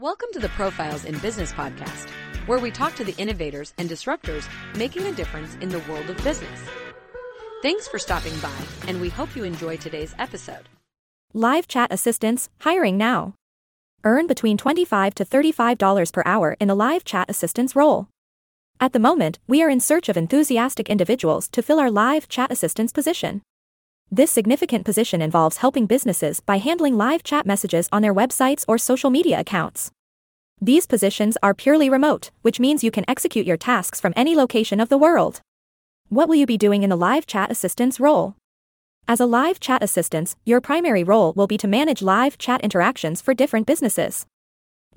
Welcome to the Profiles in Business podcast, where we talk to the innovators and disruptors making a difference in the world of business. Thanks for stopping by, and we hope you enjoy today's episode. Live chat assistants, hiring now. Earn between 25 to $35 per hour in the live chat assistants role. At the moment, we are in search of enthusiastic individuals to fill our live chat assistants position. This significant position involves helping businesses by handling live chat messages on their websites or social media accounts. These positions are purely remote, which means you can execute your tasks from any location of the world. What will you be doing in the live chat assistance role? As a live chat assistant, your primary role will be to manage live chat interactions for different businesses.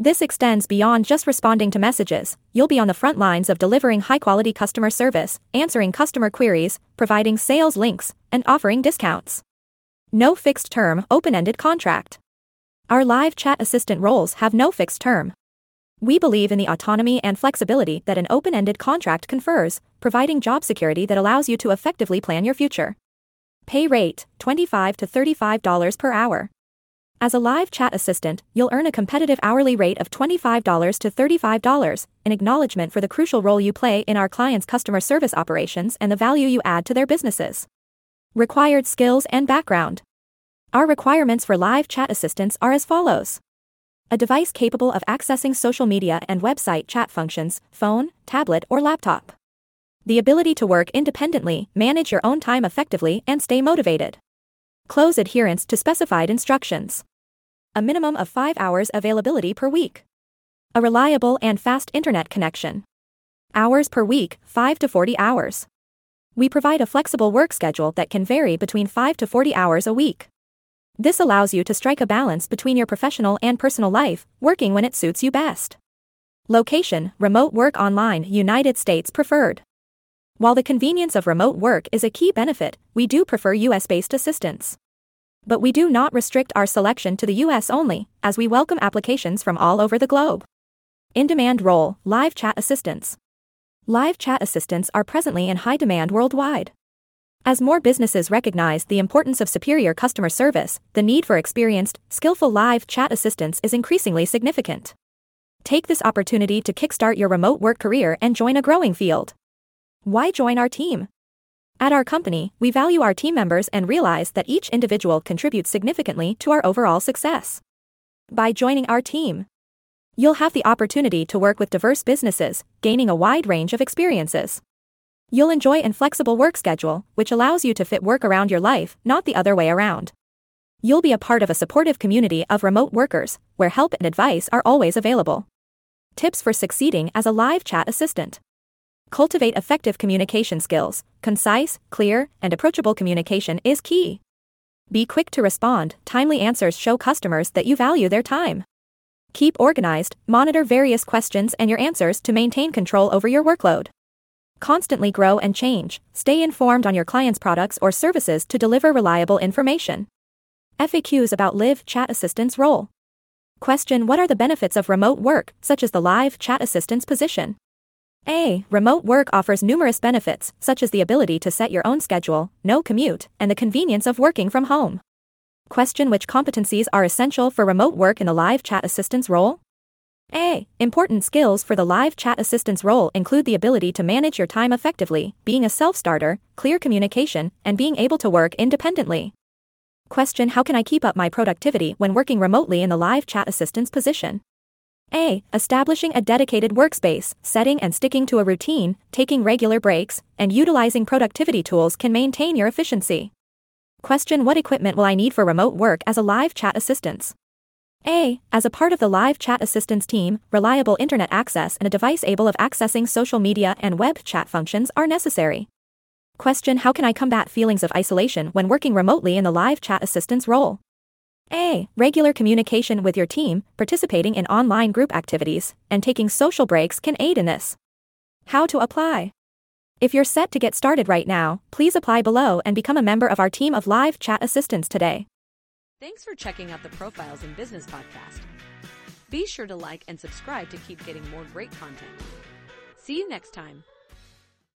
This extends beyond just responding to messages, you'll be on the front lines of delivering high quality customer service, answering customer queries, providing sales links, and offering discounts. No fixed term, open ended contract. Our live chat assistant roles have no fixed term. We believe in the autonomy and flexibility that an open ended contract confers, providing job security that allows you to effectively plan your future. Pay rate 25 to $35 per hour. As a live chat assistant, you'll earn a competitive hourly rate of $25 to $35 in acknowledgement for the crucial role you play in our clients' customer service operations and the value you add to their businesses. Required skills and background. Our requirements for live chat assistants are as follows a device capable of accessing social media and website chat functions, phone, tablet, or laptop. The ability to work independently, manage your own time effectively, and stay motivated. Close adherence to specified instructions a minimum of 5 hours availability per week. A reliable and fast internet connection. Hours per week, 5 to 40 hours. We provide a flexible work schedule that can vary between 5 to 40 hours a week. This allows you to strike a balance between your professional and personal life, working when it suits you best. Location Remote work online, United States preferred. While the convenience of remote work is a key benefit, we do prefer US based assistance. But we do not restrict our selection to the US only, as we welcome applications from all over the globe. In demand role Live chat assistants. Live chat assistants are presently in high demand worldwide. As more businesses recognize the importance of superior customer service, the need for experienced, skillful live chat assistants is increasingly significant. Take this opportunity to kickstart your remote work career and join a growing field. Why join our team? At our company, we value our team members and realize that each individual contributes significantly to our overall success. By joining our team, you'll have the opportunity to work with diverse businesses, gaining a wide range of experiences. You'll enjoy an flexible work schedule, which allows you to fit work around your life, not the other way around. You'll be a part of a supportive community of remote workers, where help and advice are always available. Tips for succeeding as a live chat assistant. Cultivate effective communication skills. Concise, clear, and approachable communication is key. Be quick to respond. Timely answers show customers that you value their time. Keep organized, monitor various questions and your answers to maintain control over your workload. Constantly grow and change. Stay informed on your client's products or services to deliver reliable information. FAQs about Live Chat Assistant's role. Question What are the benefits of remote work, such as the live chat assistant's position? A. Remote work offers numerous benefits, such as the ability to set your own schedule, no commute, and the convenience of working from home. Question Which competencies are essential for remote work in the live chat assistance role? A. Important skills for the live chat assistance role include the ability to manage your time effectively, being a self starter, clear communication, and being able to work independently. Question How can I keep up my productivity when working remotely in the live chat assistance position? A. Establishing a dedicated workspace, setting and sticking to a routine, taking regular breaks, and utilizing productivity tools can maintain your efficiency. Question What equipment will I need for remote work as a live chat assistant? A. As a part of the live chat assistance team, reliable internet access and a device able of accessing social media and web chat functions are necessary. Question How can I combat feelings of isolation when working remotely in the live chat assistance role? A. Regular communication with your team, participating in online group activities, and taking social breaks can aid in this. How to apply? If you're set to get started right now, please apply below and become a member of our team of live chat assistants today. Thanks for checking out the Profiles in Business podcast. Be sure to like and subscribe to keep getting more great content. See you next time.